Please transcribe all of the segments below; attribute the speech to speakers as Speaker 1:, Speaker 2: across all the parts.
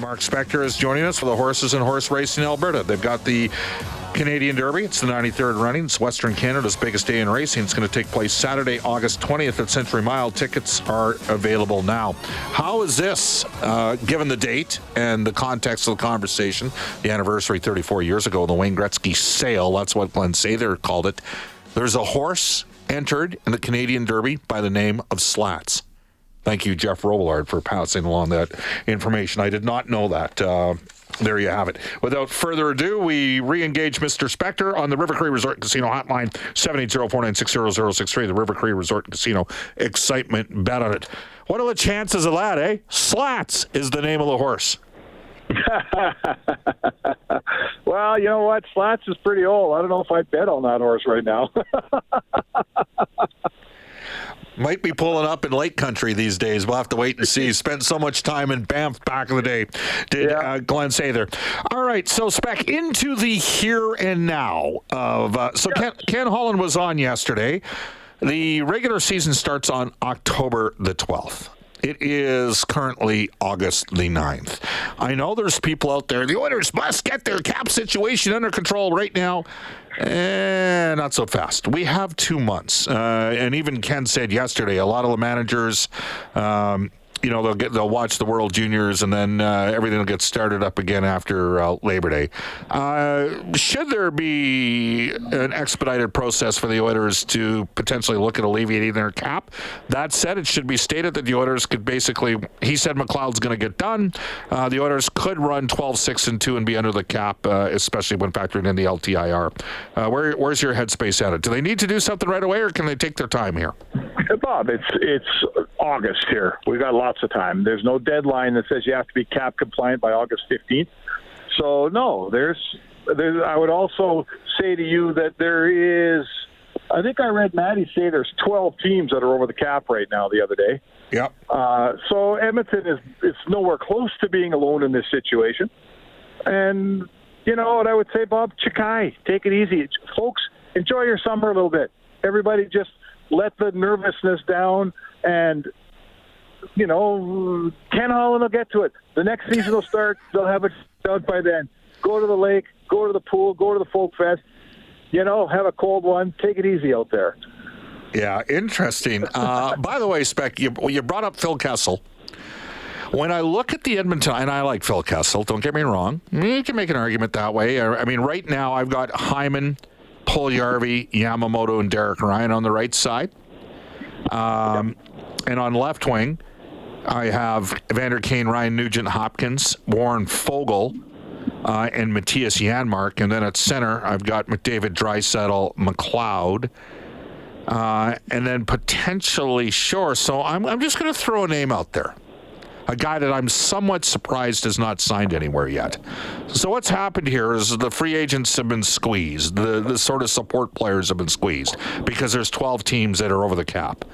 Speaker 1: Mark Spector is joining us for the horses and horse race in Alberta. They've got the Canadian Derby. It's the 93rd running. It's Western Canada's biggest day in racing. It's going to take place Saturday, August 20th at Century Mile. Tickets are available now. How is this, uh, given the date and the context of the conversation, the anniversary 34 years ago, the Wayne Gretzky sale, that's what Glenn Sather called it. There's a horse entered in the Canadian Derby by the name of Slats. Thank you, Jeff Robillard, for passing along that information. I did not know that. Uh, there you have it. Without further ado, we re-engage Mr. Spector on the River Cree Resort Casino hotline, 780-496-0063. The River Cree Resort Casino. Excitement, bet on it. What are the chances of that, eh? Slats is the name of the horse.
Speaker 2: well, you know what? Slats is pretty old. I don't know if I'd bet on that horse right now.
Speaker 1: Might be pulling up in Lake Country these days. We'll have to wait and see. Spent so much time in Banff back in the day, did yeah. uh, Glenn Sather. All right, so spec into the here and now of. Uh, so yeah. Ken, Ken Holland was on yesterday. The regular season starts on October the 12th. It is currently August the 9th. I know there's people out there, the Oilers must get their cap situation under control right now. Eh, not so fast. We have two months, uh, and even Ken said yesterday, a lot of the managers, um, you know they'll get they'll watch the World Juniors and then uh, everything will get started up again after uh, Labor Day. Uh, should there be an expedited process for the Oilers to potentially look at alleviating their cap? That said, it should be stated that the Oilers could basically. He said McLeod's going to get done. Uh, the Oilers could run 12, 6, and 2 and be under the cap, uh, especially when factoring in the LTIR. Uh, where, where's your headspace at it? Do they need to do something right away, or can they take their time here?
Speaker 2: Bob, it's it's August here. We've got lots of time. There's no deadline that says you have to be cap compliant by August 15th. So no, there's, there's. I would also say to you that there is. I think I read Maddie say there's 12 teams that are over the cap right now. The other day.
Speaker 1: Yep.
Speaker 2: Uh, so Edmonton is it's nowhere close to being alone in this situation. And you know what I would say, Bob Chikai, take it easy, folks. Enjoy your summer a little bit. Everybody just let the nervousness down and you know, Ken Holland will get to it. The next season will start. They'll have it done by then. Go to the lake, go to the pool, go to the folk fest. You know, have a cold one. Take it easy out there.
Speaker 1: Yeah, interesting. Uh, by the way, Spec, you, you brought up Phil Kessel. When I look at the Edmonton, and I like Phil Kessel, don't get me wrong. You can make an argument that way. I mean, right now I've got Hyman, Puljujarvi, Yamamoto, and Derek Ryan on the right side. Um, and on left wing, I have Evander Kane, Ryan Nugent Hopkins, Warren Foegele, uh, and Matthias Janmark. And then at center, I've got McDavid, Draisaitl, McLeod. Uh, and then potentially Shore. So I'm, I'm just going to throw a name out there. A guy that I'm somewhat surprised has not signed anywhere yet. So what's happened here is the free agents have been squeezed. The the sort of support players have been squeezed because there's 12 teams that are over the cap.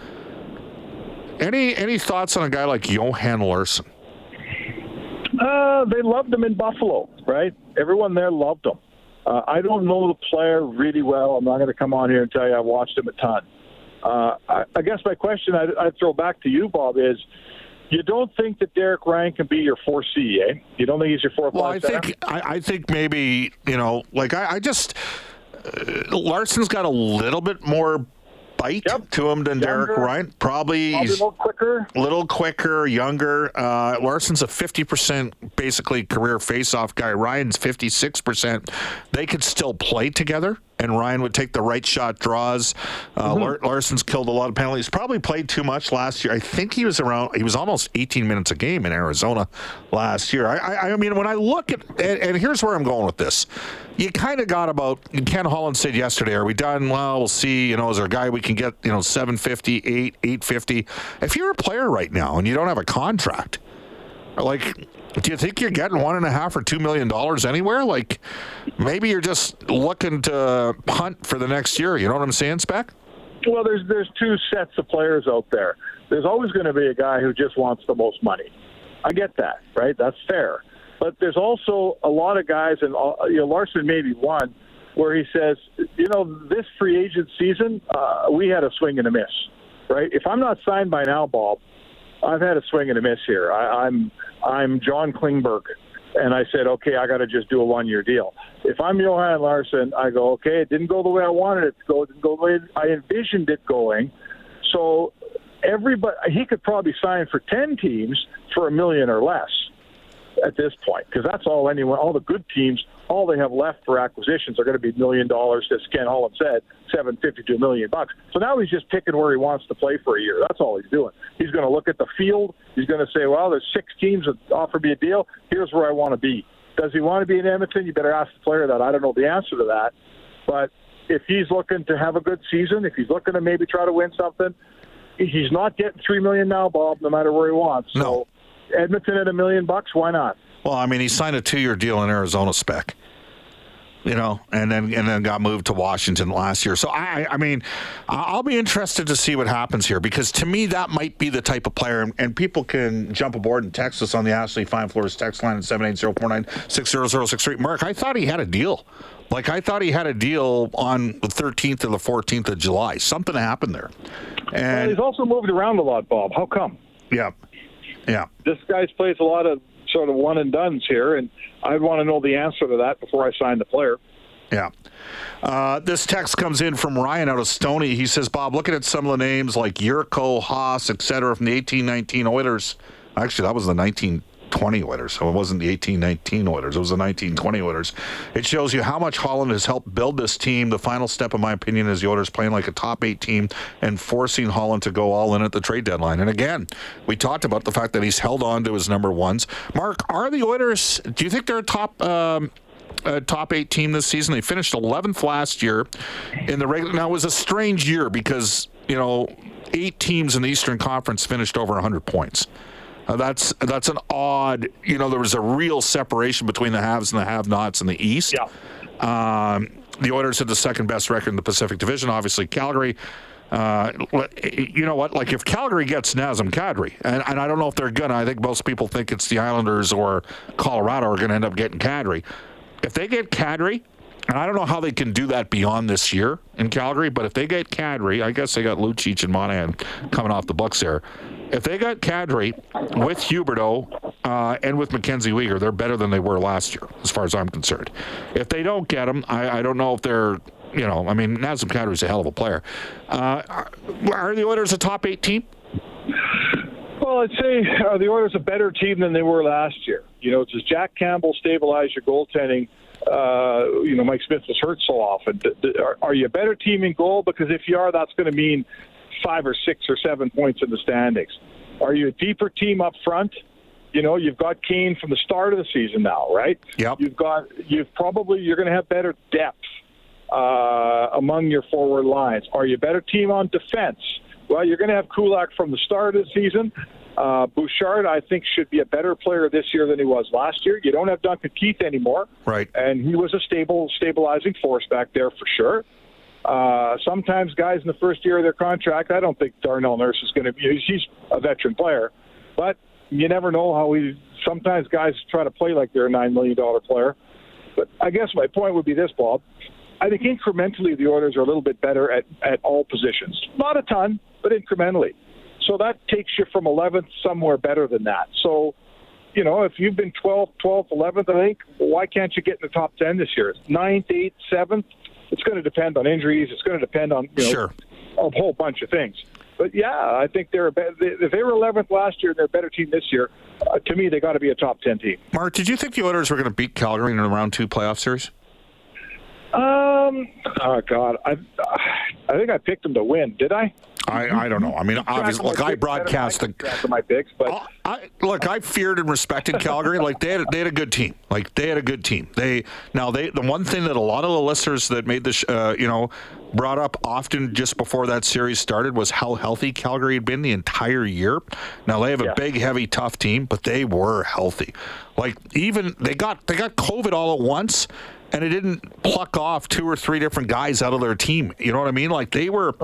Speaker 1: Any any thoughts on a guy like Johan Larsson?
Speaker 2: Uh, they loved him in Buffalo, right? Everyone there loved him. Uh, I don't know the player really well. I'm not going to come on here and tell you I watched him a ton. Uh, I, I guess my question I'd, I'd throw back to you, Bob, is you don't think that Derek Ryan can be your 4C, eh? You don't think he's your fourth
Speaker 1: well, I think I, I, think maybe you know, like I, I just Larsson's got a little bit more bite yep. to him than Younger, Derek Ryan. Probably,
Speaker 2: probably a little quicker.
Speaker 1: A little quicker, younger. Uh, Larsson's a 50% basically career faceoff guy. Ryan's 56%. They could still play together and Ryan would take the right shot draws. Uh, mm-hmm. Larsson's killed a lot of penalties. Probably played too much last year. I think he was around. He was almost 18 minutes a game in Arizona last year. I, I, I mean, when I look at and, and, here's where I'm going with this. You kind of got about. Ken Holland said yesterday, "Are we done? Well, we'll see. You know, is there a guy we can get? You know, 750, 8, 850? If you're a player right now and you don't have a contract, like do you think you're getting one and a half or two million dollars anywhere? Like maybe you're just looking to hunt for the next year. You know what I'm saying, Spec?
Speaker 2: Well, there's there's two sets of players out there. There's always going to be a guy who just wants the most money. I get that, right? That's fair. But there's also a lot of guys, and uh, you know, Larsson maybe one, where he says, you know, this free agent season, uh, we had a swing and a miss, right? If I'm not signed by now, Bob, I've had a swing and a miss here. I, I'm I'm John Klingberg, and I said, okay, I got to just do a one year deal. If I'm Johan Larsson, I go, okay, it didn't go the way I wanted it to go. It didn't go the way I envisioned it going. So everybody, he could probably sign for ten teams for a million or less at this point because that's all anyone, all the good teams, all they have left for acquisitions are going to be million dollars, as Ken Holland said, seven fifty to a million bucks. So now he's just picking where he wants to play for a year. That's all he's doing. He's going to look at the field. He's going to say, well, there's six teams that offer me a deal. Here's where I want to be. Does he want to be in Edmonton? You better ask the player that. I don't know the answer to that, but if he's looking to have a good season, if he's looking to maybe try to win something, he's not getting three million now, Bob. No matter where he wants.
Speaker 1: No.
Speaker 2: So Edmonton at a million bucks, why not?
Speaker 1: Well, I mean, he signed a two-year deal in Arizona spec. You know, and then and then got moved to Washington last year. So I, I mean, I'll be interested to see what happens here because to me that might be the type of player, and, and people can jump aboard and text us on the Ashley Fine Floors text line at seven eight zero four nine six zero zero six three. Mark, I thought he had a deal. Like I thought he had a deal on the 13th or the 14th of July. Something happened there. And
Speaker 2: well, he's also moved around a lot, Bob. How come?
Speaker 1: Yeah. Yeah.
Speaker 2: This guy's plays a lot of sort of one and dones here, and I'd want to know the answer to that before I sign the player.
Speaker 1: Yeah. Uh, this text comes in from Ryan out of Stony. He says, Bob, looking at some of the names like Jurco, Haas, et cetera, from the 1819 Oilers. Actually, that was the 19- 20 Oilers, so it wasn't the 1819 Oilers. It was the 1920 Oilers. It shows you how much Holland has helped build this team. The final step, in my opinion, is the Oilers playing like a top eight team and forcing Holland to go all in at the trade deadline. And again, we talked about the fact that he's held on to his number ones. Mark, are the Oilers? Do you think they're a top? Um, a top eight team this season. They finished 11th last year in the regular. Now it was a strange year because you know eight teams in the Eastern Conference finished over 100 points. Uh, that's that's an odd. You know, there was a real separation between the haves and the have-nots in the East.
Speaker 2: Yeah.
Speaker 1: Um, the Oilers had the second best record in the Pacific Division. Obviously, Calgary. Uh, you know what? Like if Calgary gets Nazem Kadri, and, and I don't know if they're gonna. I think most people think it's the Islanders or Colorado are gonna end up getting Kadri. If they get Kadri, and I don't know how they can do that beyond this year in Calgary, but if they get Kadri, I guess they got Lucic and Monahan coming off the books there. If they got Kadri with Huberdeau uh, and with MacKenzie Weegar, they're better than they were last year, as far as I'm concerned. If they don't get them, I, I don't know if they're, you know, I mean, Nazem Kadri's a hell of a player. Uh, are the Oilers a top eight team?
Speaker 2: Well, I'd say uh, the Oilers a better team than they were last year. You know, does Jack Campbell stabilize your goaltending? Uh, you know, Mike Smith was hurt so often. Are, are you a better team in goal? Because if you are, that's going to mean five or six or seven points in the standings. Are you a deeper team up front? You know, you've got Kane from the start of the season now, right?
Speaker 1: Yep.
Speaker 2: You've got you've probably you're going to have better depth uh, among your forward lines. Are you a better team on defense? Well, you're going to have Kulak from the start of the season. Uh, Bouchard, I think, should be a better player this year than he was last year. You don't have Duncan Keith anymore,
Speaker 1: right?
Speaker 2: And he was a stable, stabilizing force back there for sure. Uh, sometimes guys in the first year of their contract, I don't think Darnell Nurse is going to be. He's a veteran player, but you never know how he. Sometimes guys try to play like they're a nine million dollar player. But I guess my point would be this, Bob. I think incrementally the Oilers are a little bit better at at all positions. Not a ton, but incrementally. So that takes you from 11th somewhere better than that. So, you know, if you've been 12th, 12th, 11th, I think, why can't you get in the top 10 this year? 9th, 8th, 7th, it's going to depend on injuries. It's going to depend on you know,
Speaker 1: Sure.
Speaker 2: a whole bunch of things. But yeah, I think they're a be- if they were 11th last year, and they're a better team this year. Uh, to me, they got to be a top 10 team.
Speaker 1: Mark, did you think the Oilers were going to beat Calgary in a round two playoff series?
Speaker 2: Um, oh God, I I think I picked them to win. Did I?
Speaker 1: I, I don't know. I mean, obviously, look, I broadcast the.
Speaker 2: My picks, but
Speaker 1: I, look, I feared and respected Calgary. Like they had, they had a good team. Like they had a good team. They now they the one thing that a lot of the listeners that made this, uh, you know, brought up often just before that series started was how healthy Calgary had been the entire year. Now they have a
Speaker 2: Yeah.
Speaker 1: big, heavy, tough team, but they were healthy. Like even they got they got COVID all at once. And it didn't pluck off two or three different guys out of their team. You know what I mean? Like they were,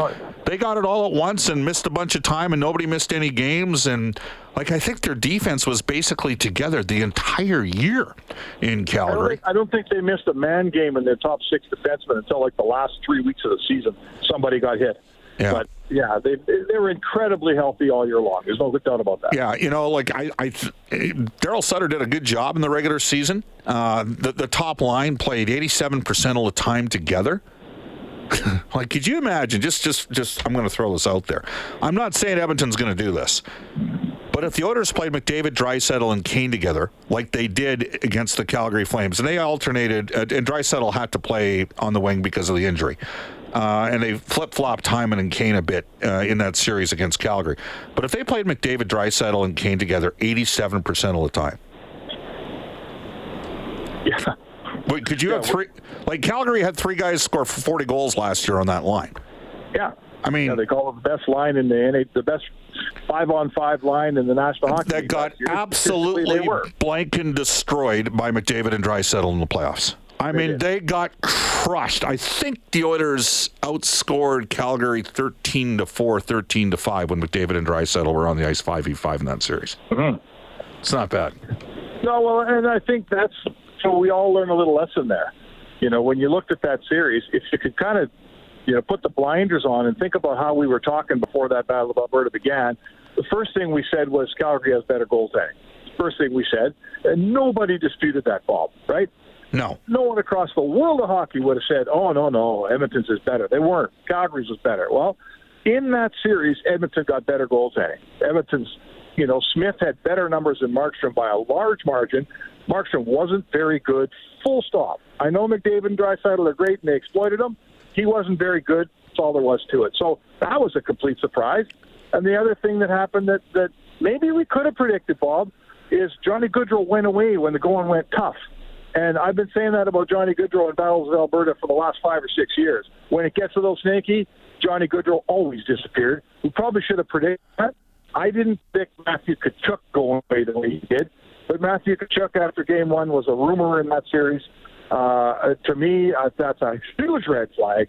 Speaker 1: they got it all at once and missed a bunch of time, and nobody missed any games. And like I think their defense was basically together the entire year in
Speaker 2: I don't,
Speaker 1: Calgary.
Speaker 2: think, I don't think they missed a man game in their top six defensemen until like the last three weeks of the season. Somebody got hit.
Speaker 1: Yeah.
Speaker 2: But yeah, they they were incredibly healthy all year long. There's no doubt about that.
Speaker 1: Yeah, you know, like I, I Daryl Sutter did a good job in the regular season. Uh, the, the top line played 87% of the time together. like, could you imagine? Just, just, just. I'm going to throw this out there. I'm not saying Edmonton's going to do this, but if the Oilers played McDavid, Draisaitl, and Kane together, like they did against the Calgary Flames, and they alternated, uh, and Draisaitl had to play on the wing because of the injury. Uh, and they flip flopped Hyman and Kane a bit uh, in that series against Calgary. But if they played McDavid, Draisaitl, and Kane together 87% of the time,
Speaker 2: Yeah.
Speaker 1: Wait, could you have three? Like Calgary had three guys score 40 goals last year on that line.
Speaker 2: Yeah.
Speaker 1: I mean,
Speaker 2: Yeah, they call it the best line in the NA, the best five on five line in the National Hockey
Speaker 1: that
Speaker 2: League
Speaker 1: got absolutely
Speaker 2: They
Speaker 1: blank and destroyed by McDavid and Draisaitl in the playoffs. I mean,
Speaker 2: did.
Speaker 1: they got crushed. I think the Oilers outscored Calgary 13 to 4, 13 to 5 when McDavid and Draisaitl were on the ice 5v5 in that series.
Speaker 2: Mm-hmm.
Speaker 1: It's not bad.
Speaker 2: No, well, and I think that's so we all learn a little lesson there. You know, when you looked at that series, if you could kind of, you know, put the blinders on and think about how we were talking before that Battle of Alberta began, the first thing we said was Calgary has better goaltending. First thing we said, and nobody disputed that, Bob, right?
Speaker 1: No.
Speaker 2: No one across the world of hockey would have said, "Oh no, no, Edmonton's is better." They weren't. Calgary's was better. Well, in that series, Edmonton got better goaltending. Edmonton's, you know, Smith had better numbers than Markstrom by a large margin. Markstrom wasn't very good. Full stop. I know McDavid and Draisaitl are great, and they exploited him. He wasn't very good. That's all there was to it. So that was a complete surprise. And the other thing that happened that that maybe we could have predicted, Bob, is Johnny Gaudreau went away when the going went tough. And I've been saying that about Johnny Gaudreau in Battles of Alberta for the last five or six years. When it gets a little snaky, Johnny Gaudreau always disappeared. We probably should have predicted that. I didn't predict Matthew Tkachuk going away the way he did, but Matthew Tkachuk after game one was a rumor in that series. Uh, to me, uh, that's a huge red flag.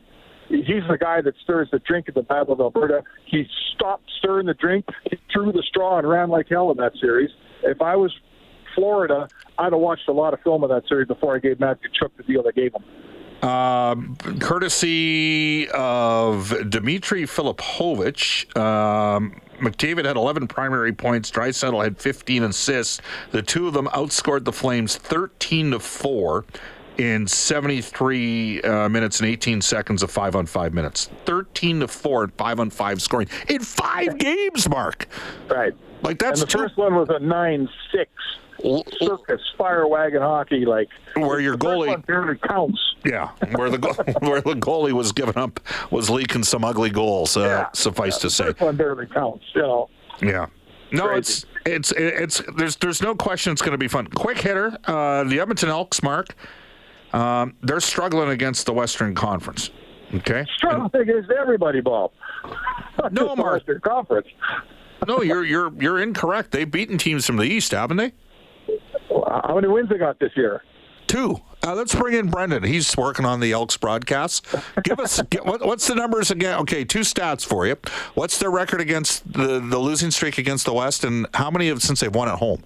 Speaker 2: He's the guy that stirs the drink at the Battle of Alberta. He stopped stirring the drink, he threw the straw, and ran like hell in that series. If I was Florida, I'd have watched a lot of film of that series before I gave Matt Tkachuk the deal I gave him.
Speaker 1: Um, courtesy of Dimitri Filipovic, um, McDavid had 11 primary points. Draisaitl had 15 assists. The two of them outscored the Flames 13 to four in 73 uh, minutes and 18 seconds of five on five minutes. 13 to four and five on five scoring in five games. Mark,
Speaker 2: Right.
Speaker 1: like that's
Speaker 2: and the
Speaker 1: two-
Speaker 2: first one was a nine-six circus fire wagon hockey, like
Speaker 1: where your goalie
Speaker 2: barely counts.
Speaker 1: Yeah, where the where the goalie was giving up was leaking some ugly goals. Uh,
Speaker 2: Yeah.
Speaker 1: Suffice to say,
Speaker 2: one barely counts. You know.
Speaker 1: yeah. No,
Speaker 2: Crazy.
Speaker 1: it's it's it's there's there's no question it's going to be fun. Quick hitter, uh, the Edmonton Elks, Mark. Um, they're struggling against the Western Conference. Okay.
Speaker 2: Struggling against everybody, Bob. Not
Speaker 1: No, Mark.
Speaker 2: Western Conference.
Speaker 1: No, you're you're you're incorrect. They've beaten teams from the East, haven't they?
Speaker 2: How many wins they got this year?
Speaker 1: Two. Uh, let's bring in Brendan. He's working on the Elks broadcasts. Give us get, what, what's the numbers again? Okay, two stats for you. What's their record against the the losing streak against the West, and how many of since they've won at home?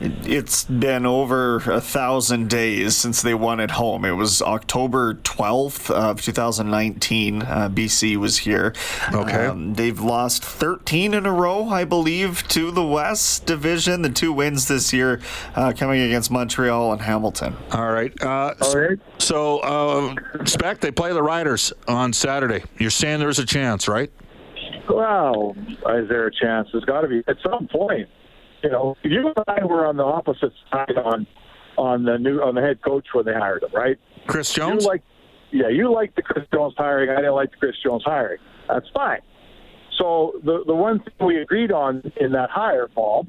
Speaker 3: It's been over a thousand days since they won at home. It was October 12th of 2019. Uh, BC was here.
Speaker 1: Okay.
Speaker 3: Um, they've lost 13 in a row, I believe, to the West Division. The two wins this year uh, coming against Montreal and Hamilton.
Speaker 1: All right. Uh,
Speaker 2: All right.
Speaker 1: So, uh, Spec, they play the Riders on Saturday. You're saying there's a chance, right?
Speaker 2: Well, is there a chance? There's got to be at some point. You know, you and I were on the opposite side on on the new on the head coach when they hired him, right?
Speaker 1: Chris Jones.
Speaker 2: You like, yeah, you like the Chris Jones hiring. I didn't like the Chris Jones hiring. That's fine. So the the one thing we agreed on in that hire, Bob,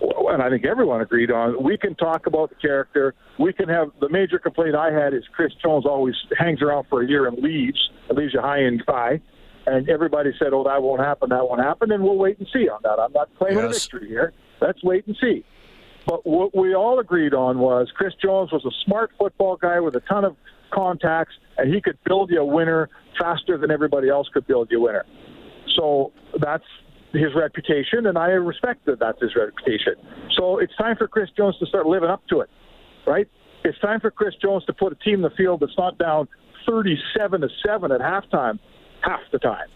Speaker 2: and I think everyone agreed on, we can talk about the character. We can have the major complaint I had is Chris Jones always hangs around for a year and leaves, and leaves you high and dry. And everybody said, "Oh, that won't happen. That won't happen." And we'll wait and see on that. I'm not claiming a
Speaker 1: Yes.
Speaker 2: victory here. Let's wait and see. But what we all agreed on was Chris Jones was a smart football guy with a ton of contacts, and he could build you a winner faster than everybody else could build you a winner. So that's his reputation, and I respect that that's his reputation. So it's time for Chris Jones to start living up to it, right? It's time for Chris Jones to put a team in the field that's not down 37 to 7 at halftime half the time.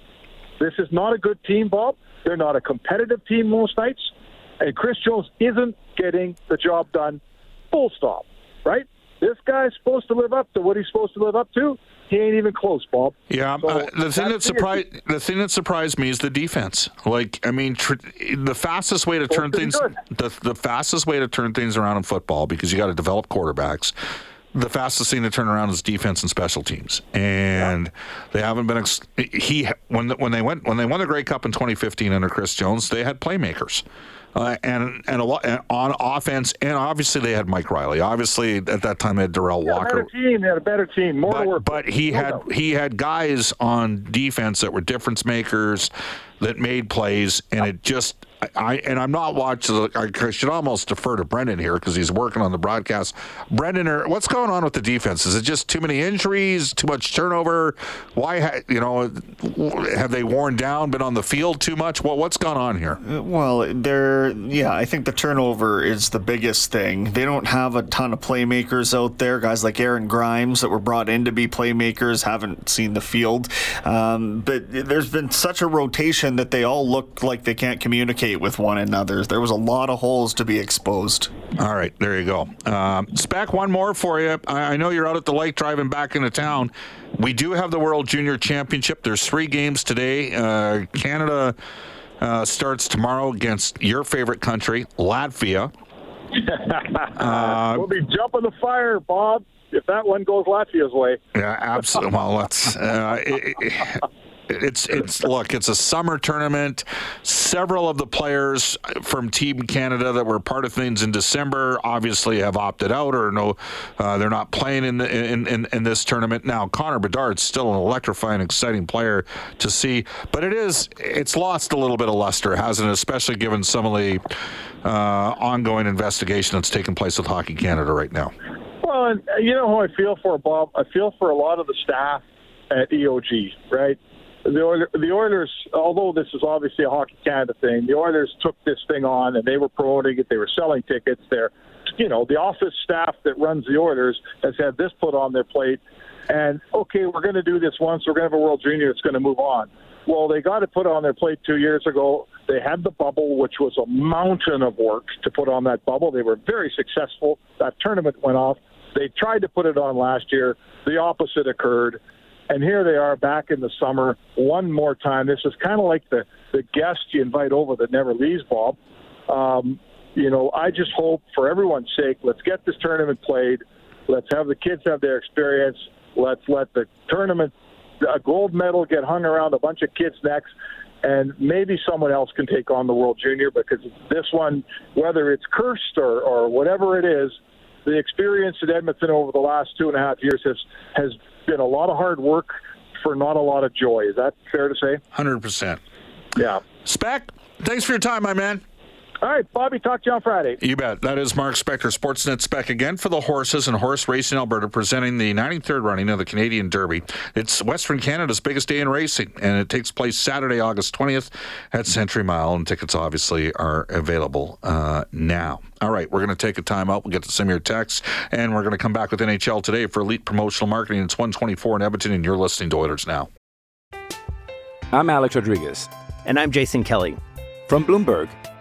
Speaker 2: This is not a good team, Bob. They're not a competitive team most nights. And Chris Jones isn't getting the job done, full stop, right? This guy's supposed to live up to what he's supposed to live up to. He ain't even close, Bob.
Speaker 1: Yeah,
Speaker 2: So
Speaker 1: uh, the thing that surprised the thing that surprised me is the defense. Like, I mean, tr- the fastest way to turn things the, the fastest way to turn things around in football because you got to develop quarterbacks. The fastest thing to turn around is defense and special teams, and they haven't been. Ex- he when when they went when they won the Grey Cup in 2015 under Chris Jones, they had playmakers. Uh, and and a lot and on offense, and obviously they had Mike Reilly. Obviously, at that time they had Darrell
Speaker 2: Yeah,
Speaker 1: Walker.
Speaker 2: better team. They had a better team. More
Speaker 1: But,
Speaker 2: work.
Speaker 1: but he
Speaker 2: No
Speaker 1: had
Speaker 2: doubt.
Speaker 1: he had guys on defense that were difference makers that made plays, and it just I, I and I'm not watching. I should almost defer to Brendan here because he's working on the broadcast. Brendan, are- what's going on with the defense? Is it just too many injuries, too much turnover? Why, ha- you know, have they worn down, been on the field too much? What what's gone on here?
Speaker 3: Well, they're yeah. I think the turnover is the biggest thing. They don't have a ton of playmakers out there. Guys like Aaron Grimes that were brought in to be playmakers haven't seen the field. Um, but there's been such a rotation that they all look like they can't communicate with one another. There was a lot of holes to be exposed.
Speaker 1: All right, there you go. Um, Spec, one more for you. I, I know you're out at the lake driving back into town. We do have the World Junior Championship. There's three games today. Uh, Canada uh, starts tomorrow against your favorite country, Latvia. Uh,
Speaker 2: we'll be jumping the fire, Bob. If that one goes Latvia's way.
Speaker 1: Yeah, absolutely. Well, let's. Uh, it, it, it's it's look. It's a summer tournament. Several of the players from Team Canada that were part of things in December obviously have opted out or no, uh, they're not playing in, the, in in in this tournament now. Connor Bedard's still an electrifying, exciting player to see, but it is it's lost a little bit of luster, hasn't it? Especially given some of the uh, ongoing investigation that's taking place with Hockey Canada right now.
Speaker 2: Well, uh, you know who I feel for, Bob? I feel for a lot of the staff at EOG, right? The Oilers, the Oilers, although this is obviously a Hockey Canada thing, the Oilers took this thing on and they were promoting it. They were selling tickets. They're, you know, the office staff that runs the Oilers has had this put on their plate. And okay, we're going to do this once. We're going to have a World Junior. It's going to move on. Well, they got it put on their plate two years ago. They had the bubble, which was a mountain of work to put on that bubble. They were very successful. That tournament went off. They tried to put it on last year. The opposite occurred. And here they are back in the summer one more time. This is kind of like the, the guest you invite over that never leaves, Bob. Um, you know, I just hope for everyone's sake, let's get this tournament played. Let's have the kids have their experience. Let's let the tournament, a gold medal get hung around a bunch of kids' necks. And maybe someone else can take on the World Junior because this one, whether it's cursed or, or whatever it is, the experience at Edmonton over the last two and a half years has has been a lot of hard work for not a lot of joy. Is that fair to say?
Speaker 1: Hundred percent.
Speaker 2: Yeah.
Speaker 1: Spec, thanks for your time, my man.
Speaker 2: All right, Bobby, talk to you on Friday.
Speaker 1: You bet. That is Mark Spector, Sportsnet Spec again for the horses and horse racing Alberta, presenting the 93rd running of the Canadian Derby. It's Western Canada's biggest day in racing, and it takes place Saturday, August 20th at Century Mile, and tickets obviously are available uh, now. All right, we're going to take a time out. We'll get to some of your texts, and we're going to come back with NHL today for Elite Promotional Marketing. It's 124 in Edmonton, and you're listening to Oilers Now.
Speaker 4: I'm Alex Rodriguez.
Speaker 5: And I'm Jason Kelly.
Speaker 4: From Bloomberg,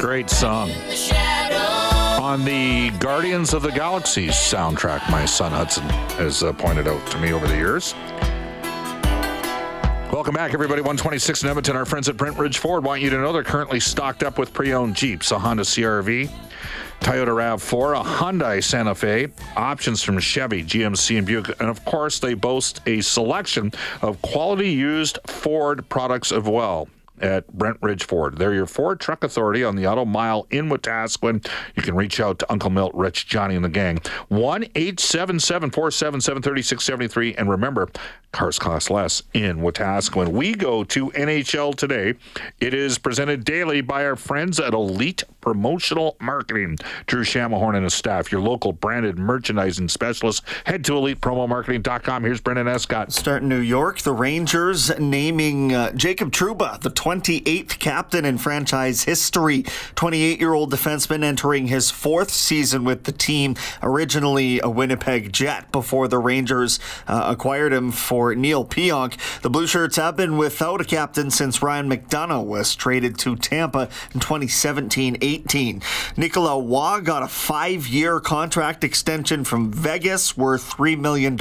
Speaker 1: Great song. On the Guardians of the Galaxy soundtrack, my son Hudson has uh, pointed out to me over the years. Welcome back, everybody. 126 in Edmonton. Our friends at Brent Ridge Ford want you to know they're currently stocked up with pre owned Jeeps, a Honda CRV, Toyota RAV4, a Hyundai Santa Fe, options from Chevy, GMC, and Buick. And of course, they boast a selection of quality used Ford products as well at Brent Ridge Ford. They're your Ford truck authority on the Auto Mile in Wetaskiwin. You can reach out to Uncle Milt, Rich, Johnny, and the gang. 1 877 477 3673. And remember, cars cost less in Wetaskiwin. We go to NHL today. It is presented daily by our friends at Elite Promotional Marketing. Drew Shamahorn and his staff, your local branded merchandising specialist. Head to elitepromomarketing.com. Here's Brendan Escott.
Speaker 3: Start in New York. The Rangers naming uh, Jacob Trouba the 28th captain in franchise history. 28 year old defenseman entering his fourth season with the team, originally a Winnipeg Jet before the Rangers uh, acquired him for Neal Pionk. The Blue Shirts have been without a captain since Ryan McDonagh was traded to Tampa in 2017 18. Nicolas Roy got a five year contract extension from Vegas worth $3 million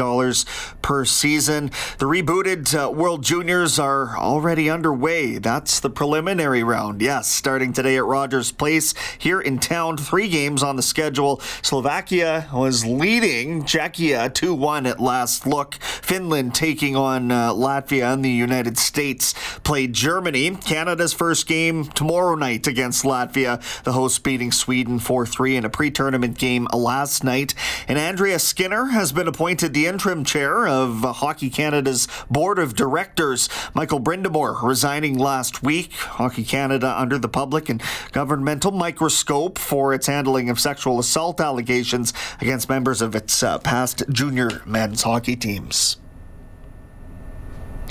Speaker 3: per season. The rebooted uh, World Juniors are already underway. That's the preliminary round. Yes, starting today at Rogers Place here in town. Three games on the schedule. Slovakia was leading Czechia 2 1 at last look. Finland taking on uh, Latvia and the United States played Germany. Canada's first game tomorrow night against Latvia. The hosts beating Sweden 4 3 in a pre tournament game last night. And Andrea Skinner has been appointed the interim chair of Hockey Canada's board of directors. Michael Brind'Amour resigning last week. Hockey Canada under the public and governmental microscope for its handling of sexual assault allegations against members of its uh, past junior men's hockey teams.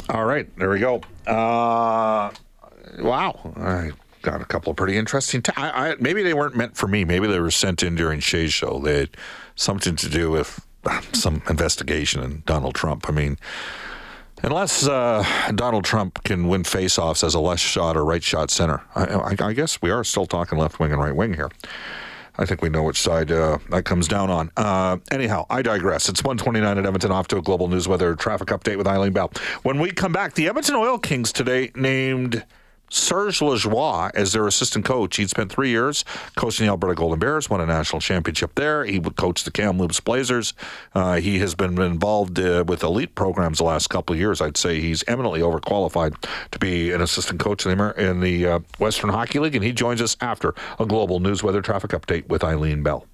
Speaker 1: All right, there we go. Uh, wow. Got a couple of pretty interesting. T- I, I, maybe they weren't meant for me. Maybe they were sent in during Shay's show. They had something to do with uh, some investigation in Donald Trump. I mean, unless uh, Donald Trump can win face-offs as a left shot or right shot center, I, I, I guess we are still talking left wing and right wing here. I think we know which side uh, that comes down on. Uh, anyhow, I digress. It's 129 at Edmonton, off to a global news weather traffic update with Eileen Bell. When we come back, the Edmonton Oil Kings today named Serge Lajoie as their assistant coach. He'd spent three years coaching the Alberta Golden Bears, won a national championship there. He would coach the Kamloops Blazers. Uh, he has been involved uh, with elite programs the last couple of years. I'd say he's eminently overqualified to be an assistant coach in the, in the uh, Western Hockey League, and he joins us after a global news weather traffic update with Eileen Bell.